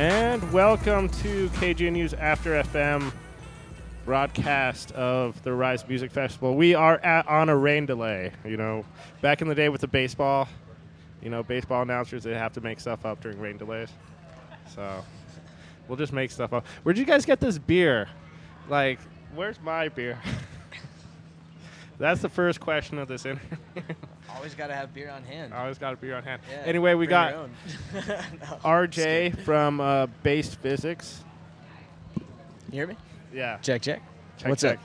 And welcome to KGNU's After FM broadcast of the Arise Music Festival. We are at, on a rain delay. You know, back in the day with the baseball, you know, baseball announcers they have to make stuff up during rain delays. So we'll just make stuff up. Where'd you guys get this beer? Like, where's my beer? That's the first question of this interview. Always got to have beer on hand. Always got a beer on hand. Yeah, anyway, we got. RJ from uh, Bass Physics. You hear me? Yeah. Check, check. Check, What's check.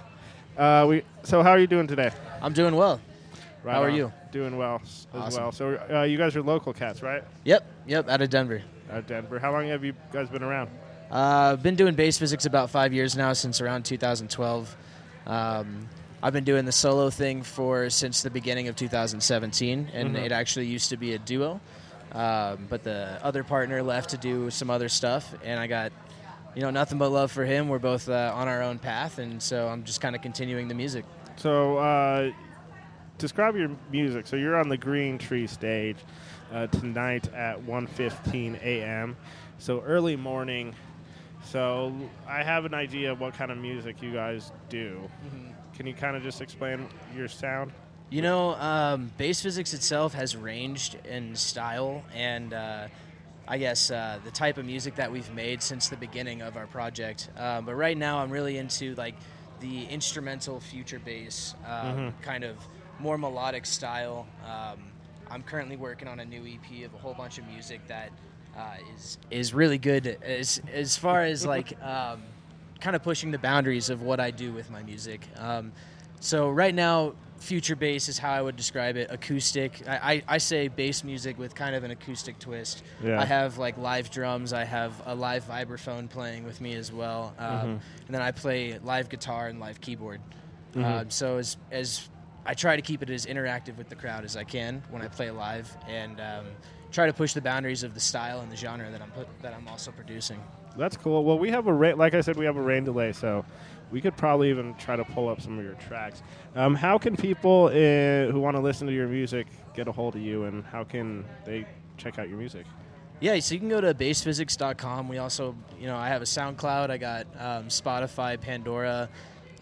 Uh, we. So how are you doing today? I'm doing well. How are you? Doing well as Awesome. well. So uh, you guys are local cats, right? Yep, yep, out of Denver. Out of Denver. How long have you guys been around? Uh, I've been doing bass physics about five years now, since around 2012. Um, I've been doing the solo thing for since the beginning of 2017, and Mhm. it actually used to be a duo. Um, but the other partner left to do some other stuff, and I got, you know, nothing but love for him. We're both uh, on our own path, and so I'm just kind of continuing the music. So uh, describe your music. So you're on the Green Tree stage uh, tonight at 1:15 a.m. So early morning. So I have an idea of what kind of music you guys do. Can you kind of just explain your sound? You know, um, bass physics itself has ranged in style and uh, I guess uh, the type of music that we've made since the beginning of our project. Um, but right now, I'm really into like the instrumental future bass, um, Mhm. kind of more melodic style. Um, I'm currently working on a new EP of a whole bunch of music that uh, is is really good as as far as like um, kind of pushing the boundaries of what I do with my music. Um, so right now, future bass is how I would describe it. Acoustic. I, I, I say bass music with kind of an acoustic twist. Yeah. I have like live drums. I have a live vibraphone playing with me as well, um, Mhm. and then I play live guitar and live keyboard. Mhm. Um, so as as I try to keep it as interactive with the crowd as I can when I play live, and um, try to push the boundaries of the style and the genre that I'm put, that I'm also producing. That's cool. Well, we have a rain, like I said, we have a rain delay, so we could probably even try to pull up some of your tracks. Um, how can people uh, who want to listen to your music get a hold of you, and how can they check out your music? Yeah, so you can go to bassphysics.com. We also, you know, I have a SoundCloud. I got um, Spotify, Pandora,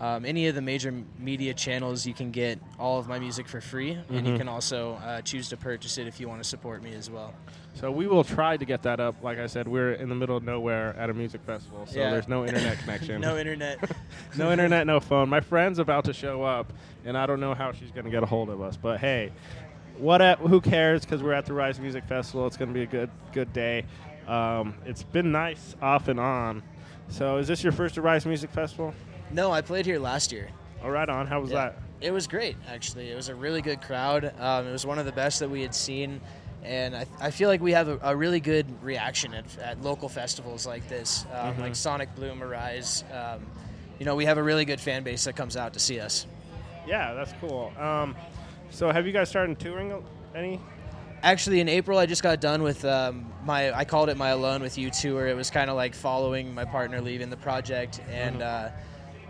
um, any of the major media channels. You can get all of my music for free, and you Mhm. can also uh, choose to purchase it if you want to support me as well. So we will try to get that up. Like I said, we're in the middle of nowhere at a music festival, so Yeah. there's no internet connection. no internet. no internet, no phone. My friend's about to show up, and I don't know how she's going to get a hold of us. But hey, what? At, who cares? Because we're at the Arise Music Festival. It's going to be a good, good day. Um, it's been nice off and on. So, is this your first Arise Music Festival? No, I played here last year. All right, on. How was Yeah. that? It was great, actually. It was a really good crowd. Um, it was one of the best that we had seen. And I, I feel like we have a, a really good reaction at, at local festivals like this, um, Mhm. like Sonic Bloom, Arise. Um, you know, we have a really good fan base that comes out to see us. Yeah, that's cool. Um, so, have you guys started touring any? Actually, in April, I just got done with um, my. I called it my Alone with You tour. It was kind of like following my partner leaving the project, and uh,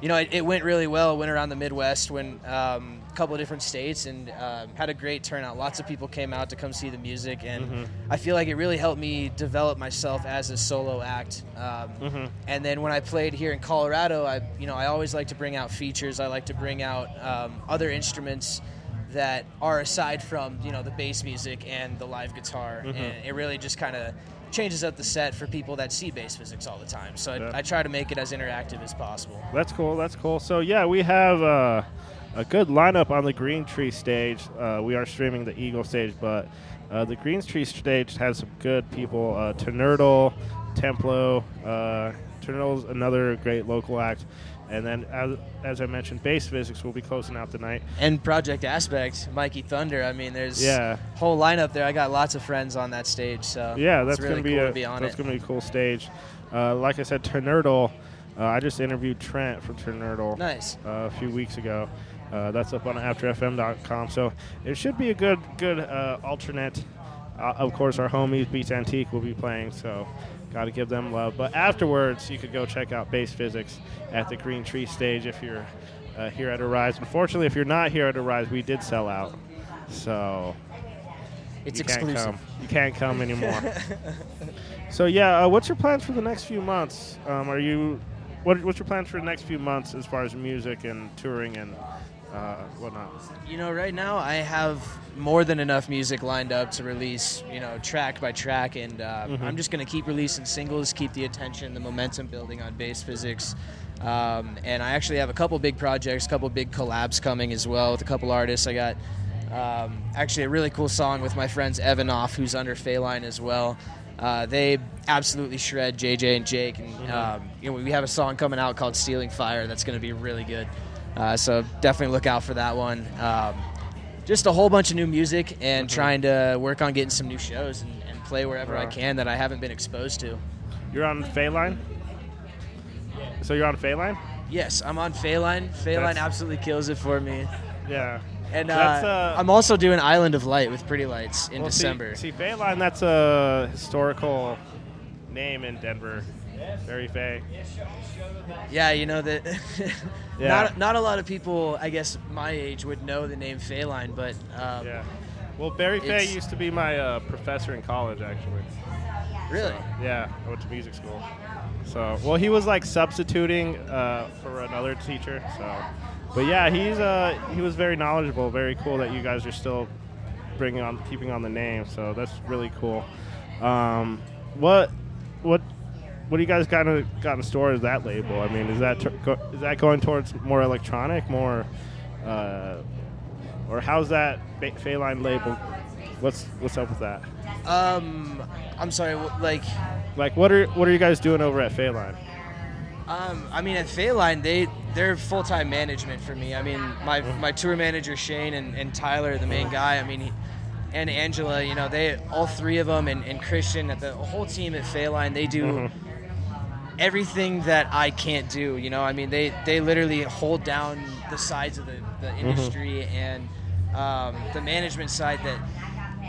you know, it, it went really well. Went around the Midwest, went um, a couple of different states, and um, had a great turnout. Lots of people came out to come see the music, and Mhm. I feel like it really helped me develop myself as a solo act. Um, Mhm. And then when I played here in Colorado, I you know I always like to bring out features. I like to bring out um, other instruments that are aside from you know the bass music and the live guitar, Mhm. and it really just kind of changes up the set for people that see bass physics all the time. So I, I try to make it as interactive as possible. That's cool. That's cool. So yeah, we have uh, a good lineup on the Green Tree stage. Uh, we are streaming the Eagle stage, but uh, the Green Tree stage has some good people. Uh, Templo. Uh, Tnertle's another great local act. And then, as, as I mentioned, Bass Physics will be closing out the night. And Project Aspect, Mikey Thunder. I mean, there's Yeah. whole lineup there. I got lots of friends on that stage, so Yeah, that's really gonna be cool a to be on that's it. gonna be a cool stage. Uh, like I said, Tnertle. Uh, I just interviewed Trent from Ternerdle. Nice. uh, a few weeks ago. Uh, that's up on afterfm.com. So it should be a good, good uh, alternate. Uh, of course, our homies Beats Antique will be playing, so got to give them love. But afterwards, you could go check out Bass Physics at the Green Tree stage if you're uh, here at Arise. Unfortunately, if you're not here at Arise, we did sell out. So It's you can't exclusive. come. You can't come anymore. so yeah, uh, what's your plans for the next few months? Um, are you what, what's your plans for the next few months as far as music and touring and uh, whatnot? You know, right now I have more than enough music lined up to release, you know, track by track, and uh, Mhm. I'm just going to keep releasing singles, keep the attention, the momentum building on bass physics. Um, and I actually have a couple big projects, a couple big collabs coming as well with a couple artists. I got um, actually a really cool song with my friends Evanoff, who's under Feyline as well. Uh, they absolutely shred JJ and Jake, and um, you know we have a song coming out called "Stealing Fire" that's going to be really good. Uh, so definitely look out for that one. Um, just a whole bunch of new music and trying to work on getting some new shows and, and play wherever I can that I haven't been exposed to. You're on Feyline. So you're on Feyline? Yes, I'm on. Feyline That's- absolutely kills it for me. Yeah. And uh, uh, I'm also doing Island of Light with Pretty Lights in Well, December. See, Feyline, that's a historical name in Denver. Very fey. Yeah, you know that. Yeah. Not not a lot of people, I guess, my age would know the name Feyline, but um, Yeah. Well, Barry Fey used to be my uh, professor in college, actually. really, Yeah, I went to music school. So, well, he was like substituting uh, for another teacher. So, but yeah, he's uh, he was very knowledgeable. Very cool that you guys are still bringing on, keeping on the name. So that's really cool. Um, what, what, what do you guys got in, got in store as that label? I mean, is that go, is that going towards more electronic, more, uh, or how's that Ba- Feyline label? What's what's up with that? um, I'm sorry, like, Like, what are what are you guys doing over at Feyline? um, I mean, at Feyline, they they're full time management for me. I mean, my Mm-hmm. my tour manager Shane and, and Tyler, the main guy. I mean, he, and Angela, you know, they all three of them, and, and Christian, at the whole team at Feyline, they do. Mhm. Everything that I can't do. You know, I mean, they they literally hold down the sides of the, the Mm-hmm. industry and um, the management side. That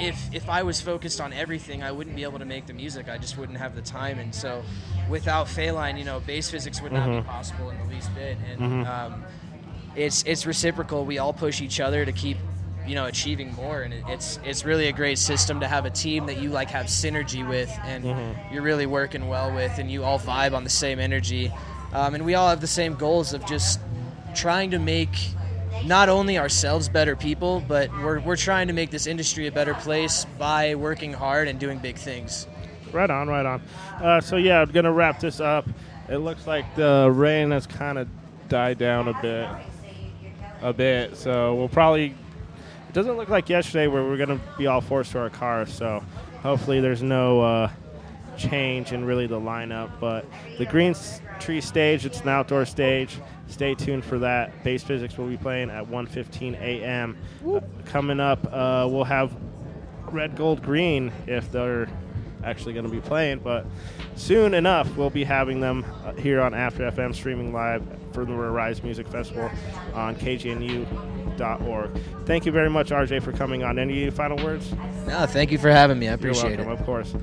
if if I was focused on everything, I wouldn't be able to make the music. I just wouldn't have the time. And so, without Feyline, you know, bass physics would not Mhm. be possible in the least bit. And Mhm. um, it's it's reciprocal. We all push each other to keep you know achieving more and it's it's really a great system to have a team that you like have synergy with and Mhm. you're really working well with and you all vibe on the same energy um, and we all have the same goals of just trying to make not only ourselves better people but we're, we're trying to make this industry a better place by working hard and doing big things Right on, right on. Uh, so yeah, I'm gonna wrap this up. It looks like the rain has kind of died down a bit, a bit. So we'll probably. It doesn't look like yesterday where we're gonna be all forced to our cars. So hopefully there's no uh, change in really the lineup. But the Green Tree stage, it's an outdoor stage. Stay tuned for that. Bass Physics will be playing at 1:15 a.m. Uh, coming up, uh, we'll have red, gold, green if they're actually going to be playing. But soon enough, we'll be having them uh, here on After FM streaming live for the Arise Music Festival on Thank you very much, RJ, for coming on. Any final words? no thank you for having me i You're appreciate welcome, it of course.